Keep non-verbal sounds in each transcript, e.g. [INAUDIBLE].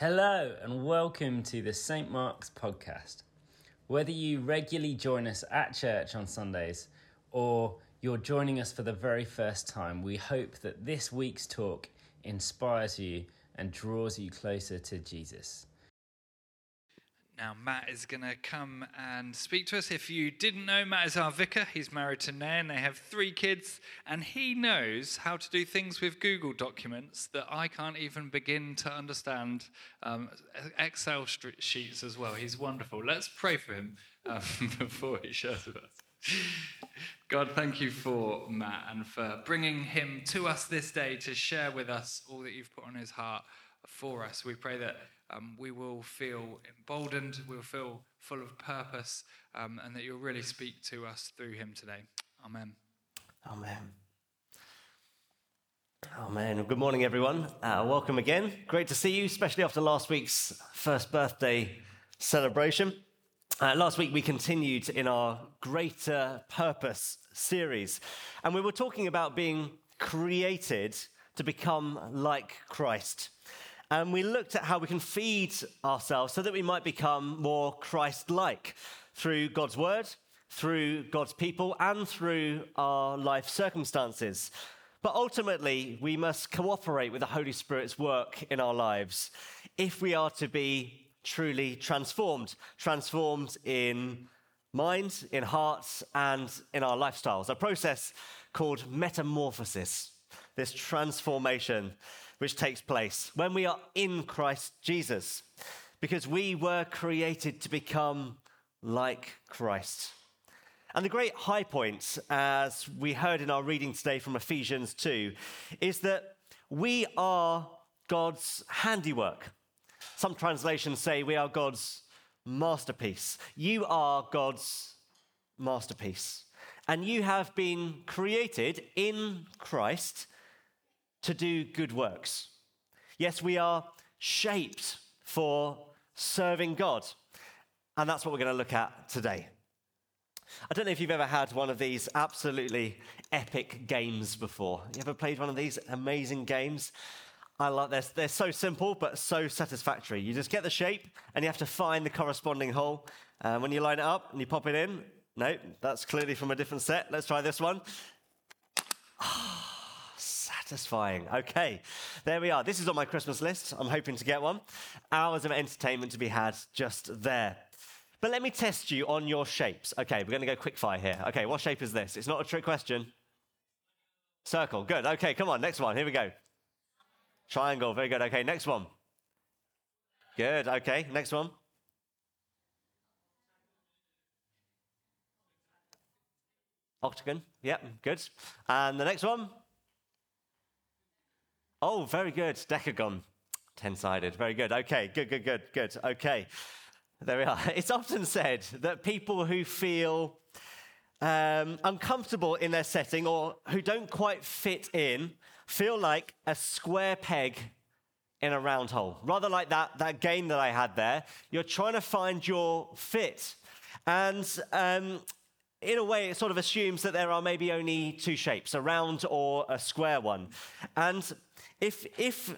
Hello, and welcome to the St. Mark's podcast. Whether you regularly join us at church on Sundays or you're joining us for the very first time, we hope that this week's talk inspires you and draws you closer to Jesus. Now, Matt is going to come and speak to us. If you didn't know, Matt is our vicar. He's married to and they have three kids, and he knows how to do things with Google documents that I can't even begin to understand. Um, Excel sheets as well. He's wonderful. Let's pray for him um, [LAUGHS] before he shares with us. God, thank you for Matt and for bringing him to us this day to share with us all that you've put on his heart for us. We pray that um, we will feel emboldened, we'll feel full of purpose, um, and that you'll really speak to us through him today. Amen. Amen. Amen. Good morning, everyone. Uh, welcome again. Great to see you, especially after last week's first birthday celebration. Uh, last week, we continued in our Greater Purpose series, and we were talking about being created to become like Christ. And we looked at how we can feed ourselves so that we might become more Christ like through God's word, through God's people, and through our life circumstances. But ultimately, we must cooperate with the Holy Spirit's work in our lives if we are to be truly transformed, transformed in mind, in hearts, and in our lifestyles. A process called metamorphosis, this transformation which takes place when we are in Christ Jesus, because we were created to become like Christ. And the great high point, as we heard in our reading today from Ephesians 2, is that we are God's handiwork. Some translations say we are God's masterpiece. You are God's masterpiece. And you have been created in Christ to do good works. Yes, we are shaped for serving God. And that's what we're going to look at today. I don't know if you've ever had one of these absolutely epic games before. You ever played one of these amazing games? I like this. They're so simple, but so satisfactory. You just get the shape and you have to find the corresponding hole. And when you line it up and you pop it in, no, that's clearly from a different set. Let's try this one ah. Satisfying. Okay, there we are. This is on my Christmas list. I'm hoping to get one. Hours of entertainment to be had just there. But let me test you on your shapes. Okay, we're going to go quick fire here. Okay, what shape is this? It's not a trick question. Circle. Good. Okay, come on. Next one. Here we go. Triangle. Very good. Okay, next one. Good. Okay, next one. Octagon. Yep, good. And the next one? Oh, very good. Decagon. 10 sided. Very good. Okay, good, good, good, good. Okay, there we are. [LAUGHS] It's often said that people who feel um, uncomfortable in their setting or who don't quite fit in feel like a square peg in a round hole. Rather like that, that game that I had there, you're trying to find your fit. And um, in a way, it sort of assumes that there are maybe only two shapes, a round or a square one. And if, if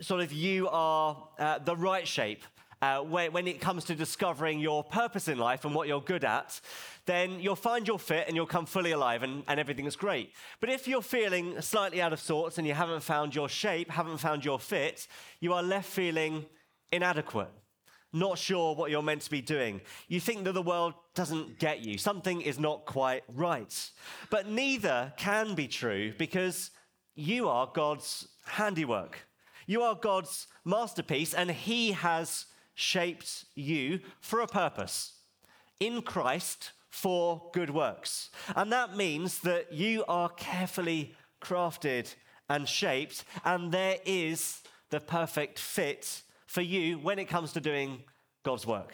sort of you are uh, the right shape, uh, when, it comes to discovering your purpose in life and what you're good at, then you'll find your fit and you'll come fully alive and, and everything's great. But if you're feeling slightly out of sorts and you haven't found your shape, haven't found your fit, you are left feeling inadequate not sure what you're meant to be doing. You think that the world doesn't get you. Something is not quite right. But neither can be true because you are God's handiwork. You are God's masterpiece, and He has shaped you for a purpose in Christ for good works. And that means that you are carefully crafted and shaped, and there is the perfect fit for you when it comes to doing God's work.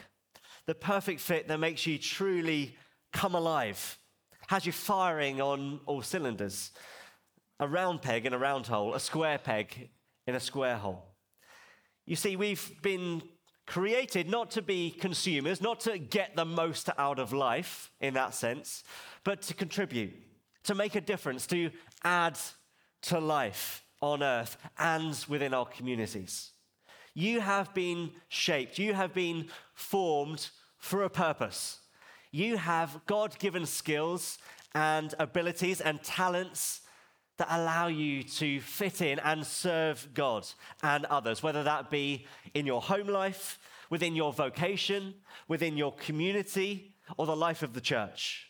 The perfect fit that makes you truly come alive, has you firing on all cylinders a round peg in a round hole, a square peg in a square hole. You see, we've been created not to be consumers, not to get the most out of life in that sense, but to contribute, to make a difference, to add to life on earth and within our communities. You have been shaped, you have been formed for a purpose. You have God given skills and abilities and talents that allow you to fit in and serve God and others, whether that be in your home life, within your vocation, within your community, or the life of the church.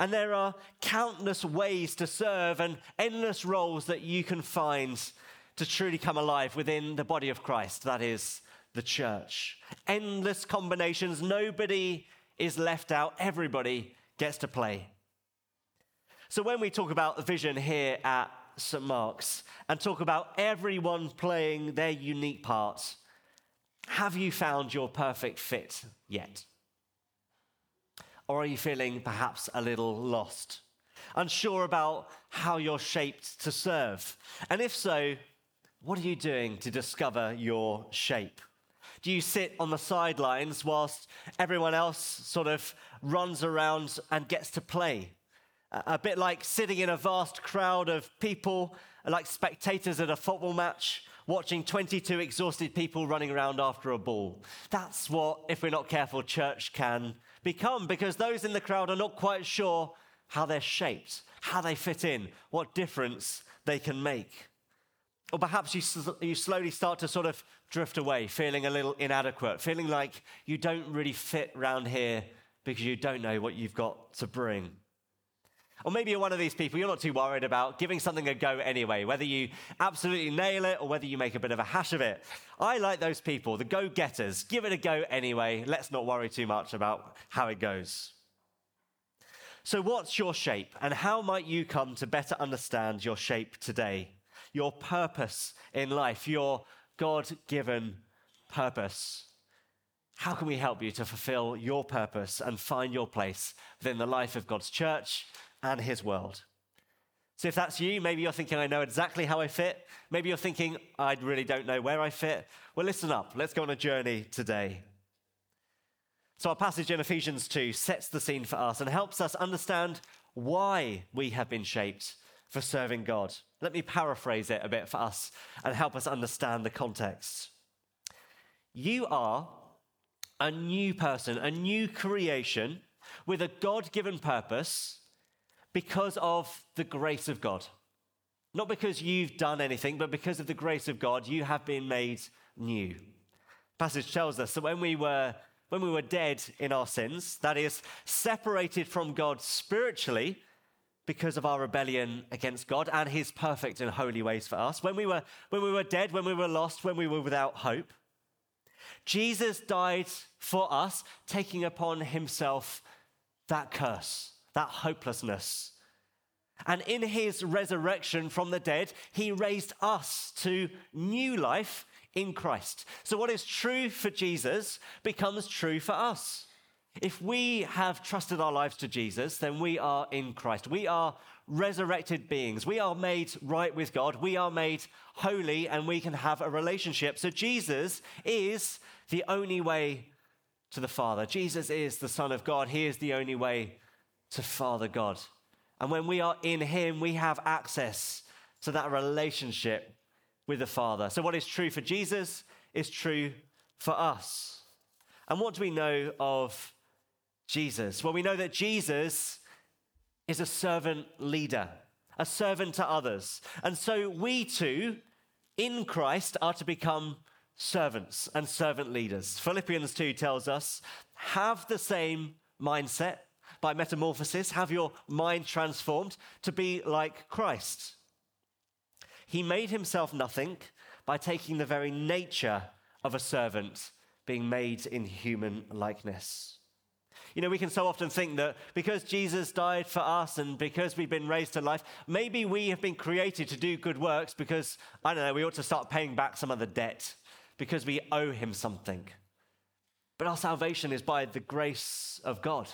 And there are countless ways to serve and endless roles that you can find to truly come alive within the body of Christ, that is the church. Endless combinations, nobody is left out, everybody gets to play. So when we talk about the vision here at St. Mark's and talk about everyone playing their unique part, have you found your perfect fit yet? Or are you feeling perhaps a little lost? Unsure about how you're shaped to serve? And if so, what are you doing to discover your shape? Do you sit on the sidelines whilst everyone else sort of runs around and gets to play? A bit like sitting in a vast crowd of people, like spectators at a football match, watching 22 exhausted people running around after a ball. That's what, if we're not careful, church can become because those in the crowd are not quite sure how they're shaped, how they fit in, what difference they can make. Or perhaps you, you slowly start to sort of drift away, feeling a little inadequate, feeling like you don't really fit round here because you don't know what you've got to bring. Or maybe you're one of these people, you're not too worried about giving something a go anyway, whether you absolutely nail it or whether you make a bit of a hash of it. I like those people, the go getters. Give it a go anyway. Let's not worry too much about how it goes. So, what's your shape, and how might you come to better understand your shape today? Your purpose in life, your God given purpose. How can we help you to fulfill your purpose and find your place within the life of God's church and his world. So if that's you, maybe you're thinking, I know exactly how I fit. Maybe you're thinking, I really don't know where I fit. Well, listen up. Let's go on a journey today. So our passage in Ephesians 2 sets the scene for us and helps us understand why we have been shaped for serving God. Let me paraphrase it a bit for us and help us understand the context. You are a new person, a new creation with a God given purpose because of the grace of God. Not because you've done anything, but because of the grace of God, you have been made new. The passage tells us that when we were when we were dead in our sins, that is, separated from God spiritually because of our rebellion against God and his perfect and holy ways for us, when we were, when we were dead, when we were lost, when we were without hope, Jesus died for us, taking upon himself that curse that hopelessness. And in his resurrection from the dead, he raised us to new life in Christ. So, what is true for Jesus becomes true for us. If we have trusted our lives to Jesus, then we are in Christ. We are resurrected beings. We are made right with God. We are made holy and we can have a relationship. So, Jesus is the only way to the Father. Jesus is the Son of God. He is the only way to Father God. And when we are in Him, we have access to that relationship with the Father. So, what is true for Jesus is true for us. And what do we know of Jesus? Well, we know that Jesus is a servant leader, a servant to others. And so, we too, in Christ, are to become servants and servant leaders. Philippians 2 tells us have the same mindset by metamorphosis, have your mind transformed to be like Christ. He made himself nothing by taking the very nature of a servant, being made in human likeness. You know, we can so often think that because Jesus died for us and because we've been raised to life, maybe we have been created to do good works because, I don't know, we ought to start paying back some of the debt because we owe him something. But our salvation is by the grace of God.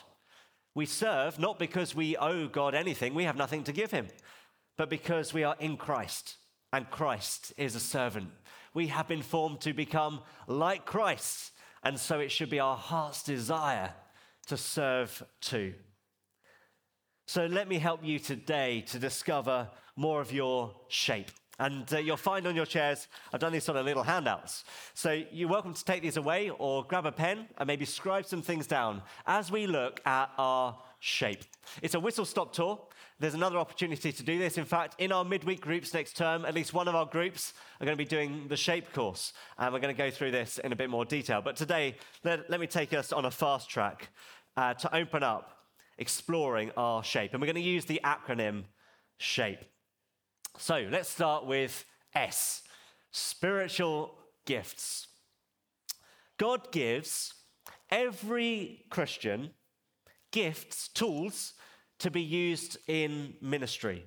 We serve not because we owe God anything, we have nothing to give him, but because we are in Christ and Christ is a servant. We have been formed to become like Christ, and so it should be our heart's desire to serve too. So let me help you today to discover more of your shape And uh, you'll find on your chairs, I've done these sort of little handouts. So you're welcome to take these away or grab a pen and maybe scribe some things down as we look at our shape. It's a whistle stop tour. There's another opportunity to do this. In fact, in our midweek groups next term, at least one of our groups are going to be doing the shape course. And we're going to go through this in a bit more detail. But today, let, let me take us on a fast track uh, to open up exploring our shape. And we're going to use the acronym SHAPE. So let's start with S spiritual gifts. God gives every Christian gifts, tools to be used in ministry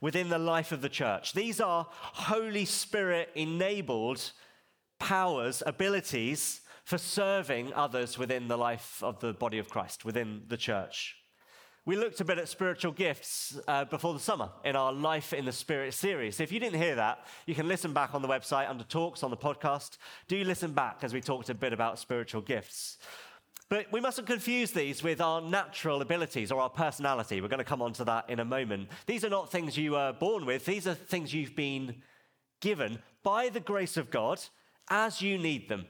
within the life of the church. These are Holy Spirit enabled powers, abilities for serving others within the life of the body of Christ, within the church. We looked a bit at spiritual gifts uh, before the summer in our Life in the Spirit series. If you didn't hear that, you can listen back on the website under talks on the podcast. Do listen back as we talked a bit about spiritual gifts. But we mustn't confuse these with our natural abilities or our personality. We're going to come on to that in a moment. These are not things you were born with, these are things you've been given by the grace of God as you need them.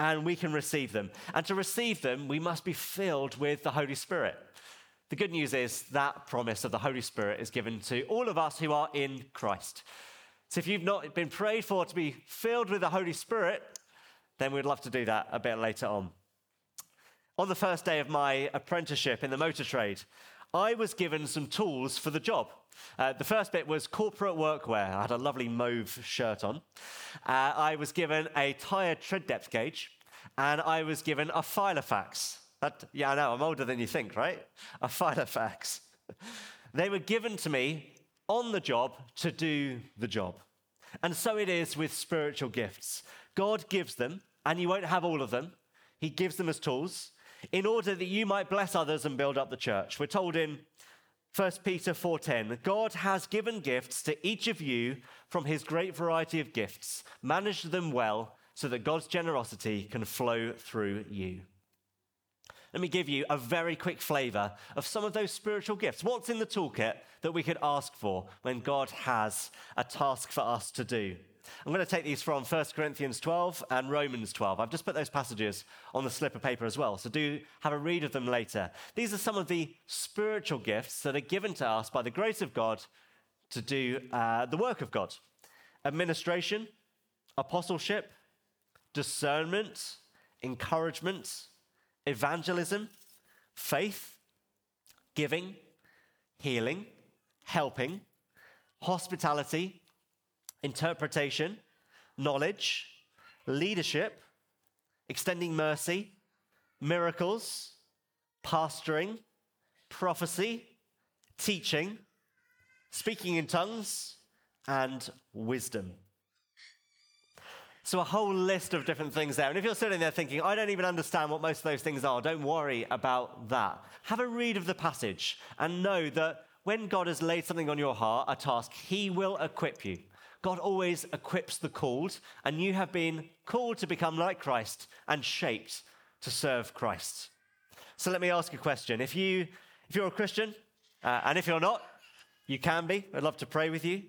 And we can receive them. And to receive them, we must be filled with the Holy Spirit. The good news is that promise of the Holy Spirit is given to all of us who are in Christ. So if you've not been prayed for to be filled with the Holy Spirit, then we'd love to do that a bit later on. On the first day of my apprenticeship in the motor trade, I was given some tools for the job. Uh, the first bit was corporate workwear. I had a lovely mauve shirt on. Uh, I was given a tyre tread depth gauge, and I was given a Filofax. That, yeah, I know, I'm older than you think, right? A Filofax. [LAUGHS] they were given to me on the job to do the job. And so it is with spiritual gifts. God gives them, and you won't have all of them. He gives them as tools in order that you might bless others and build up the church. We're told in 1 Peter 4:10, God has given gifts to each of you from his great variety of gifts. Manage them well so that God's generosity can flow through you. Let me give you a very quick flavor of some of those spiritual gifts. What's in the toolkit that we could ask for when God has a task for us to do? I'm going to take these from 1 Corinthians 12 and Romans 12. I've just put those passages on the slip of paper as well, so do have a read of them later. These are some of the spiritual gifts that are given to us by the grace of God to do uh, the work of God administration, apostleship, discernment, encouragement, evangelism, faith, giving, healing, helping, hospitality, interpretation, knowledge, leadership, extending mercy, miracles, pastoring, prophecy, teaching, speaking in tongues, and wisdom. So, a whole list of different things there. And if you're sitting there thinking, I don't even understand what most of those things are, don't worry about that. Have a read of the passage and know that when God has laid something on your heart, a task, He will equip you. God always equips the called, and you have been called to become like Christ and shaped to serve Christ. So let me ask you a question. If, you, if you're a Christian, uh, and if you're not, you can be, I'd love to pray with you.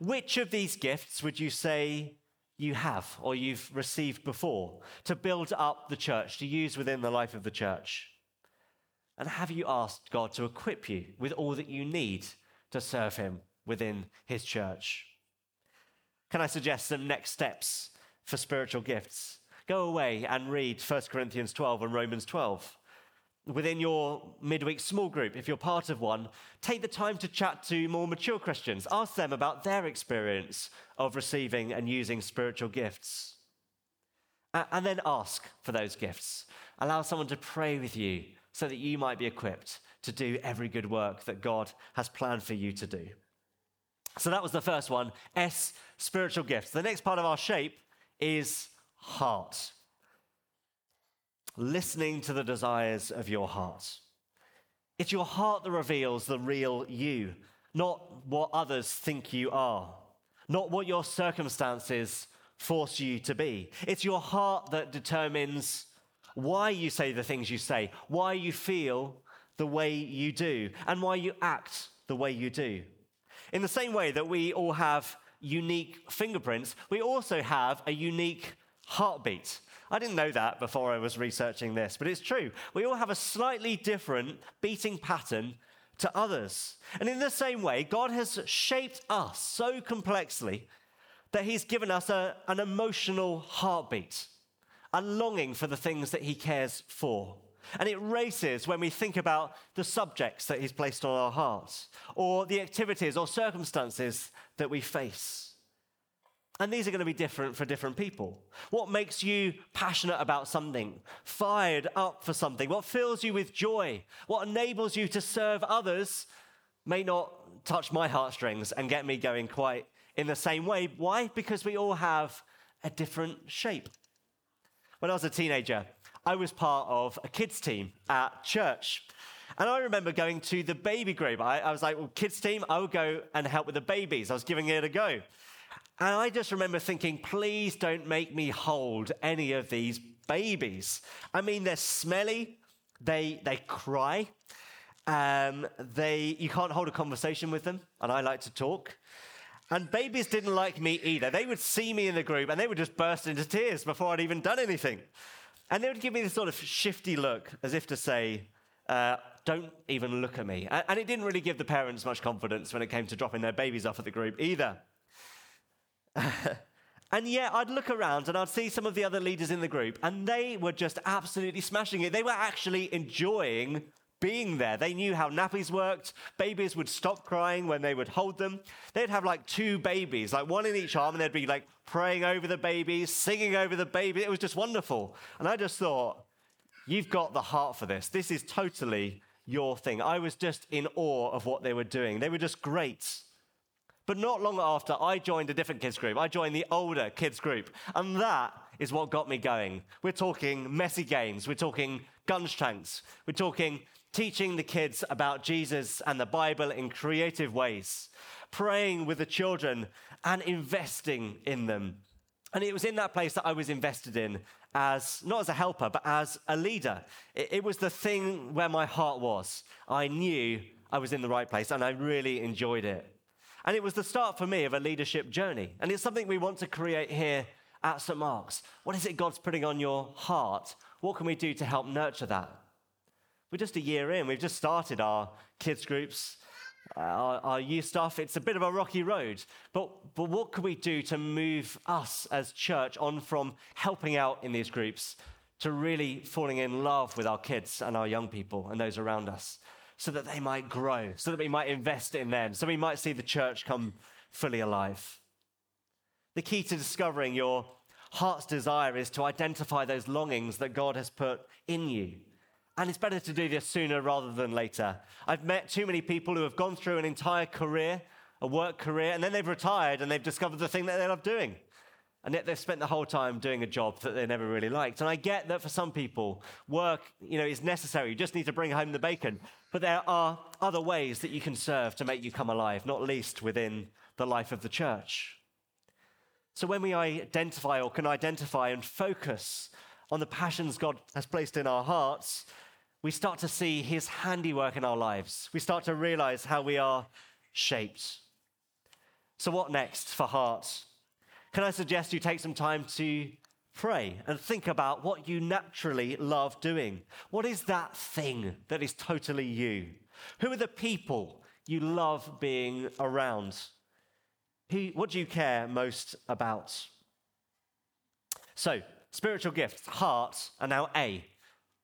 Which of these gifts would you say you have or you've received before to build up the church, to use within the life of the church? And have you asked God to equip you with all that you need to serve Him within His church? Can I suggest some next steps for spiritual gifts? Go away and read 1 Corinthians 12 and Romans 12 within your midweek small group, if you're part of one, take the time to chat to more mature Christians. Ask them about their experience of receiving and using spiritual gifts. And then ask for those gifts. Allow someone to pray with you so that you might be equipped to do every good work that God has planned for you to do. So that was the first one S, spiritual gifts. The next part of our shape is heart listening to the desires of your heart. It's your heart that reveals the real you, not what others think you are, not what your circumstances force you to be. It's your heart that determines why you say the things you say, why you feel the way you do, and why you act the way you do. In the same way that we all have unique fingerprints, we also have a unique heartbeat. I didn't know that before I was researching this, but it's true. We all have a slightly different beating pattern to others. And in the same way, God has shaped us so complexly that He's given us a, an emotional heartbeat, a longing for the things that He cares for. And it races when we think about the subjects that He's placed on our hearts, or the activities or circumstances that we face. And these are going to be different for different people. What makes you passionate about something, fired up for something, what fills you with joy, what enables you to serve others may not touch my heartstrings and get me going quite in the same way. Why? Because we all have a different shape. When I was a teenager, I was part of a kids' team at church. And I remember going to the baby group. I, I was like, well, kids' team, I would go and help with the babies. I was giving it a go. And I just remember thinking, please don't make me hold any of these babies. I mean, they're smelly, they, they cry, um, they, you can't hold a conversation with them, and I like to talk. And babies didn't like me either. They would see me in the group and they would just burst into tears before I'd even done anything. And they would give me this sort of shifty look as if to say, uh, don't even look at me. And it didn't really give the parents much confidence when it came to dropping their babies off at the group either. [LAUGHS] and yet I'd look around and I'd see some of the other leaders in the group, and they were just absolutely smashing it. They were actually enjoying being there. They knew how nappies worked. Babies would stop crying when they would hold them. They'd have like two babies, like one in each arm, and they'd be like praying over the babies, singing over the baby. It was just wonderful. And I just thought, you've got the heart for this. This is totally your thing. I was just in awe of what they were doing. They were just great. But not long after, I joined a different kids group. I joined the older kids group. And that is what got me going. We're talking messy games. We're talking gunge tanks. We're talking teaching the kids about Jesus and the Bible in creative ways, praying with the children and investing in them. And it was in that place that I was invested in as, not as a helper, but as a leader. It, it was the thing where my heart was. I knew I was in the right place and I really enjoyed it. And it was the start for me of a leadership journey. And it's something we want to create here at St. Mark's. What is it God's putting on your heart? What can we do to help nurture that? We're just a year in. We've just started our kids' groups, uh, our, our youth stuff. It's a bit of a rocky road. But, but what can we do to move us as church on from helping out in these groups to really falling in love with our kids and our young people and those around us? so that they might grow, so that we might invest in them, so we might see the church come fully alive. The key to discovering your heart's desire is to identify those longings that God has put in you. And it's better to do this sooner rather than later. I've met too many people who have gone through an entire career, a work career, and then they've retired and they've discovered the thing that they love doing. And yet they've spent the whole time doing a job that they never really liked. And I get that for some people, work, you know, is necessary. You just need to bring home the bacon. But there are other ways that you can serve to make you come alive, not least within the life of the church. So when we identify or can identify and focus on the passions God has placed in our hearts, we start to see his handiwork in our lives. We start to realize how we are shaped. So, what next for hearts? can I suggest you take some time to pray and think about what you naturally love doing? What is that thing that is totally you? Who are the people you love being around? Who, what do you care most about? So, spiritual gifts, heart, and now A,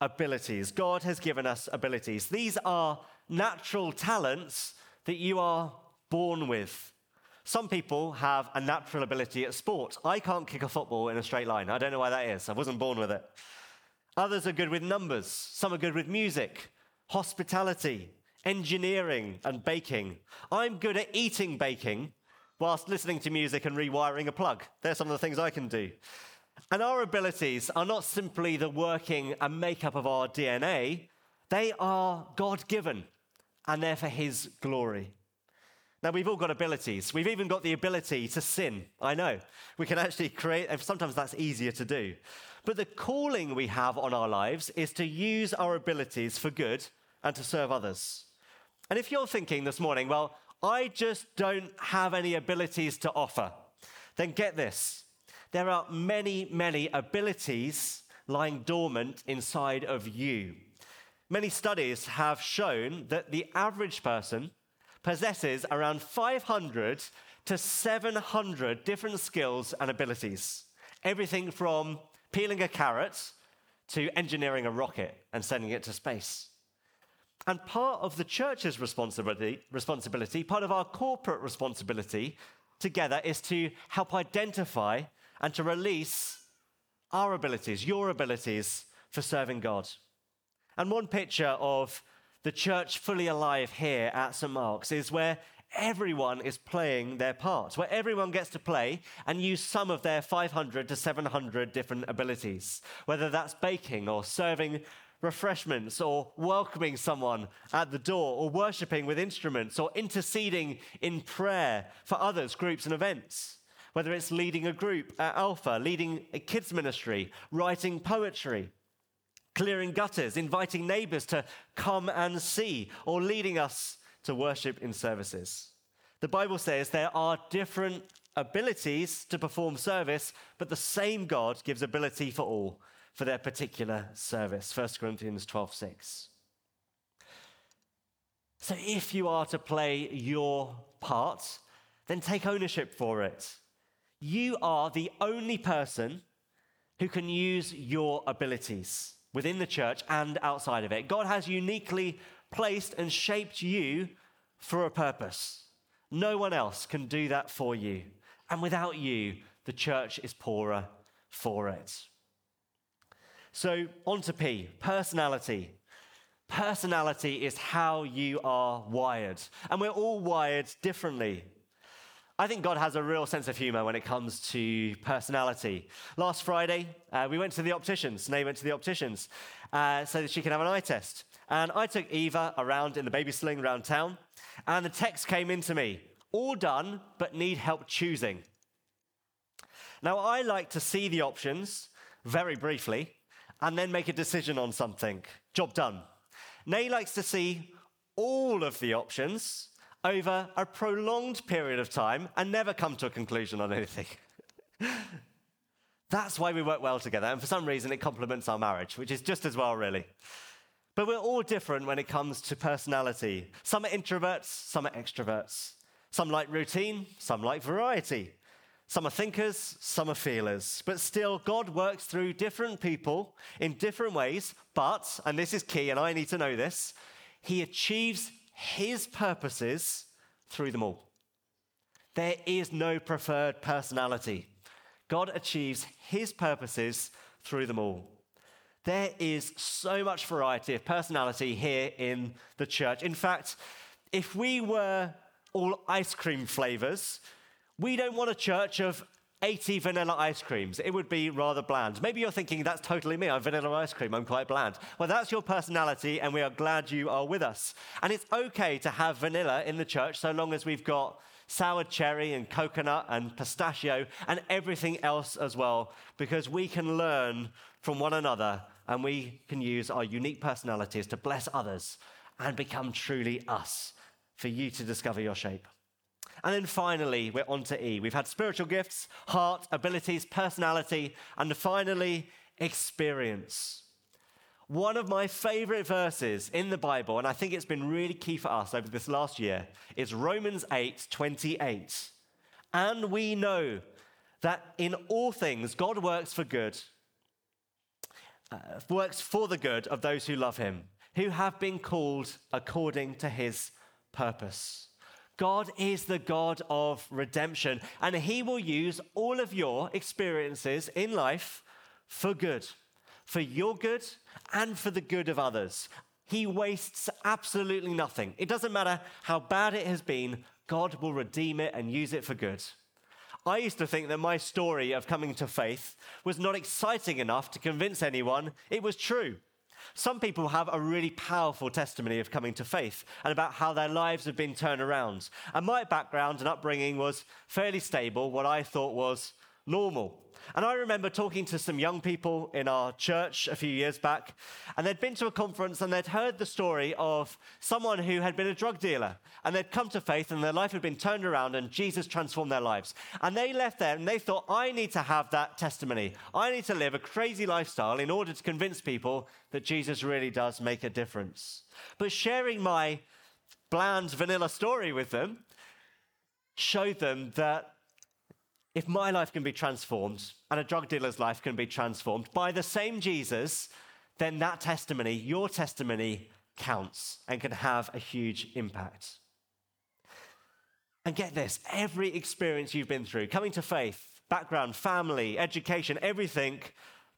abilities. God has given us abilities. These are natural talents that you are born with. Some people have a natural ability at sport. I can't kick a football in a straight line. I don't know why that is. I wasn't born with it. Others are good with numbers. Some are good with music, hospitality, engineering, and baking. I'm good at eating baking whilst listening to music and rewiring a plug. They're some of the things I can do. And our abilities are not simply the working and makeup of our DNA, they are God given and they're for His glory. Now, we've all got abilities. We've even got the ability to sin. I know. We can actually create, and sometimes that's easier to do. But the calling we have on our lives is to use our abilities for good and to serve others. And if you're thinking this morning, well, I just don't have any abilities to offer, then get this there are many, many abilities lying dormant inside of you. Many studies have shown that the average person possesses around 500 to 700 different skills and abilities. Everything from peeling a carrot to engineering a rocket and sending it to space. And part of the church's responsibility, responsibility, part of our corporate responsibility together is to help identify and to release our abilities, your abilities for serving God. And one picture of the church fully alive here at St. Mark's is where everyone is playing their part, where everyone gets to play and use some of their 500 to 700 different abilities, whether that's baking or serving refreshments or welcoming someone at the door or worshipping with instruments or interceding in prayer for others, groups, and events. Whether it's leading a group at Alpha, leading a kids' ministry, writing poetry, clearing gutters, inviting neighbors to come and see, or leading us to worship in services. The Bible says there are different abilities to perform service, but the same God gives ability for all for their particular service. 1 Corinthians 12 6. So if you are to play your part, then take ownership for it. You are the only person who can use your abilities within the church and outside of it. God has uniquely placed and shaped you for a purpose. No one else can do that for you. And without you, the church is poorer for it. So, on to P personality. Personality is how you are wired. And we're all wired differently. I think God has a real sense of humor when it comes to personality. Last Friday, uh, we went to the opticians. Nay went to the opticians uh, so that she could have an eye test. And I took Eva around in the baby sling around town, and the text came into me all done, but need help choosing. Now, I like to see the options very briefly and then make a decision on something. Job done. Nay likes to see all of the options over a prolonged period of time and never come to a conclusion on anything. [LAUGHS] That's why we work well together, and for some reason it complements our marriage, which is just as well, really. But we're all different when it comes to personality. Some are introverts, some are extroverts. Some like routine, some like variety. Some are thinkers, some are feelers. But still, God works through different people in different ways. But, and this is key, and I need to know this, He achieves His purposes through them all. There is no preferred personality. God achieves His purposes through them all. There is so much variety of personality here in the church. In fact, if we were all ice cream flavors, we don't want a church of 80 vanilla ice creams. It would be rather bland. Maybe you're thinking, that's totally me. I'm vanilla ice cream. I'm quite bland. Well, that's your personality, and we are glad you are with us. And it's okay to have vanilla in the church so long as we've got sour cherry and coconut and pistachio and everything else as well, because we can learn from one another and we can use our unique personalities to bless others and become truly us for you to discover your shape. And then finally, we're on to E. We've had spiritual gifts, heart, abilities, personality, and finally, experience. One of my favorite verses in the Bible, and I think it's been really key for us over this last year, is Romans 8 28. And we know that in all things, God works for good, uh, works for the good of those who love him, who have been called according to his purpose. God is the God of redemption, and He will use all of your experiences in life for good, for your good and for the good of others. He wastes absolutely nothing. It doesn't matter how bad it has been, God will redeem it and use it for good. I used to think that my story of coming to faith was not exciting enough to convince anyone it was true. Some people have a really powerful testimony of coming to faith and about how their lives have been turned around. And my background and upbringing was fairly stable, what I thought was normal. And I remember talking to some young people in our church a few years back, and they'd been to a conference and they'd heard the story of someone who had been a drug dealer, and they'd come to faith and their life had been turned around and Jesus transformed their lives. And they left there and they thought, I need to have that testimony. I need to live a crazy lifestyle in order to convince people that Jesus really does make a difference. But sharing my bland vanilla story with them showed them that if my life can be transformed and a drug dealer's life can be transformed by the same Jesus, then that testimony, your testimony, counts and can have a huge impact. And get this every experience you've been through, coming to faith, background, family, education, everything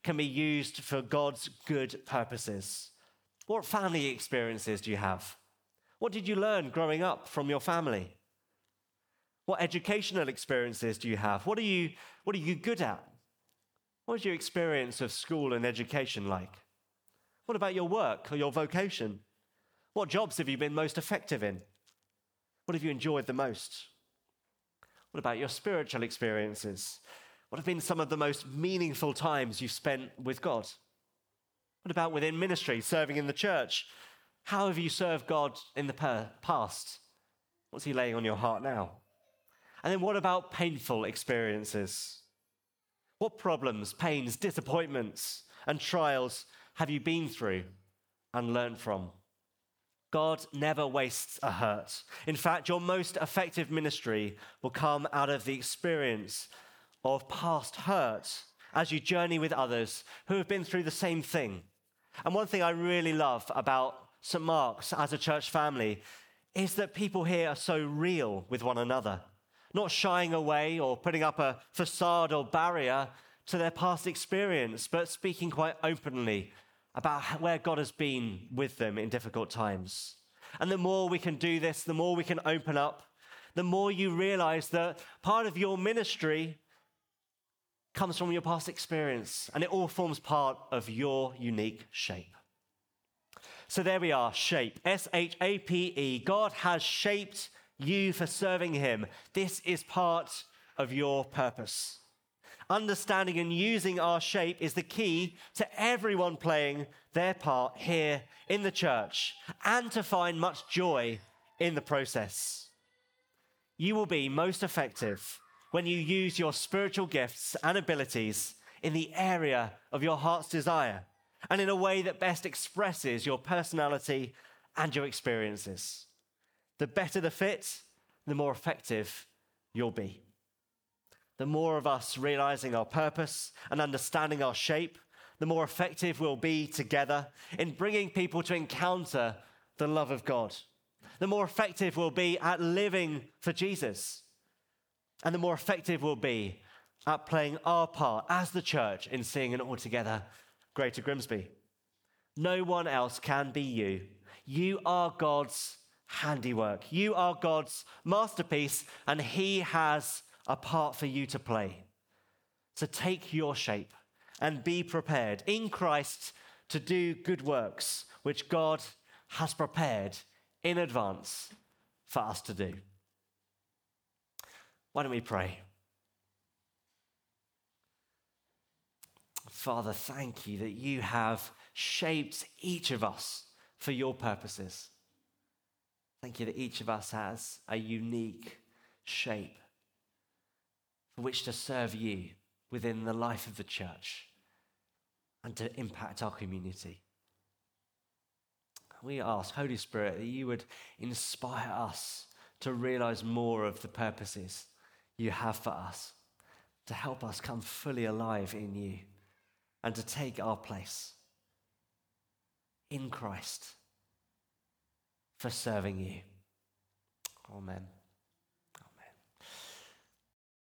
can be used for God's good purposes. What family experiences do you have? What did you learn growing up from your family? What educational experiences do you have? What are you, what are you good at? What is your experience of school and education like? What about your work or your vocation? What jobs have you been most effective in? What have you enjoyed the most? What about your spiritual experiences? What have been some of the most meaningful times you've spent with God? What about within ministry, serving in the church? How have you served God in the past? What's He laying on your heart now? And then what about painful experiences? What problems, pains, disappointments, and trials have you been through and learned from? God never wastes a hurt. In fact, your most effective ministry will come out of the experience of past hurt as you journey with others who have been through the same thing. And one thing I really love about St. Mark's as a church family is that people here are so real with one another not shying away or putting up a facade or barrier to their past experience, but speaking quite openly about where God has been with them in difficult times. And the more we can do this, the more we can open up, the more you realize that part of your ministry comes from your past experience and it all forms part of your unique shape. So there we are, shape. S H A P E. God has shaped you for serving Him. This is part of your purpose. Understanding and using our shape is the key to everyone playing their part here in the church and to find much joy in the process. You will be most effective when you use your spiritual gifts and abilities in the area of your heart's desire and in a way that best expresses your personality and your experiences. The better the fit, the more effective you'll be. The more of us realizing our purpose and understanding our shape, the more effective we'll be together in bringing people to encounter the love of God. The more effective we'll be at living for Jesus. And the more effective we'll be at playing our part as the church in seeing an altogether greater Grimsby. No one else can be you. You are God's handiwork. You are God's masterpiece, and He has a part for you to play. So take your shape and be prepared in Christ to do good works, which God has prepared in advance for us to do. Why don't we pray? Father, thank you that you have shaped each of us for your purposes. Thank you that each of us has a unique shape for which to serve you within the life of the church and to impact our community. We ask, Holy Spirit, that you would inspire us to realize more of the purposes you have for us, to help us come fully alive in you, and to take our place in Christ for serving you. Amen.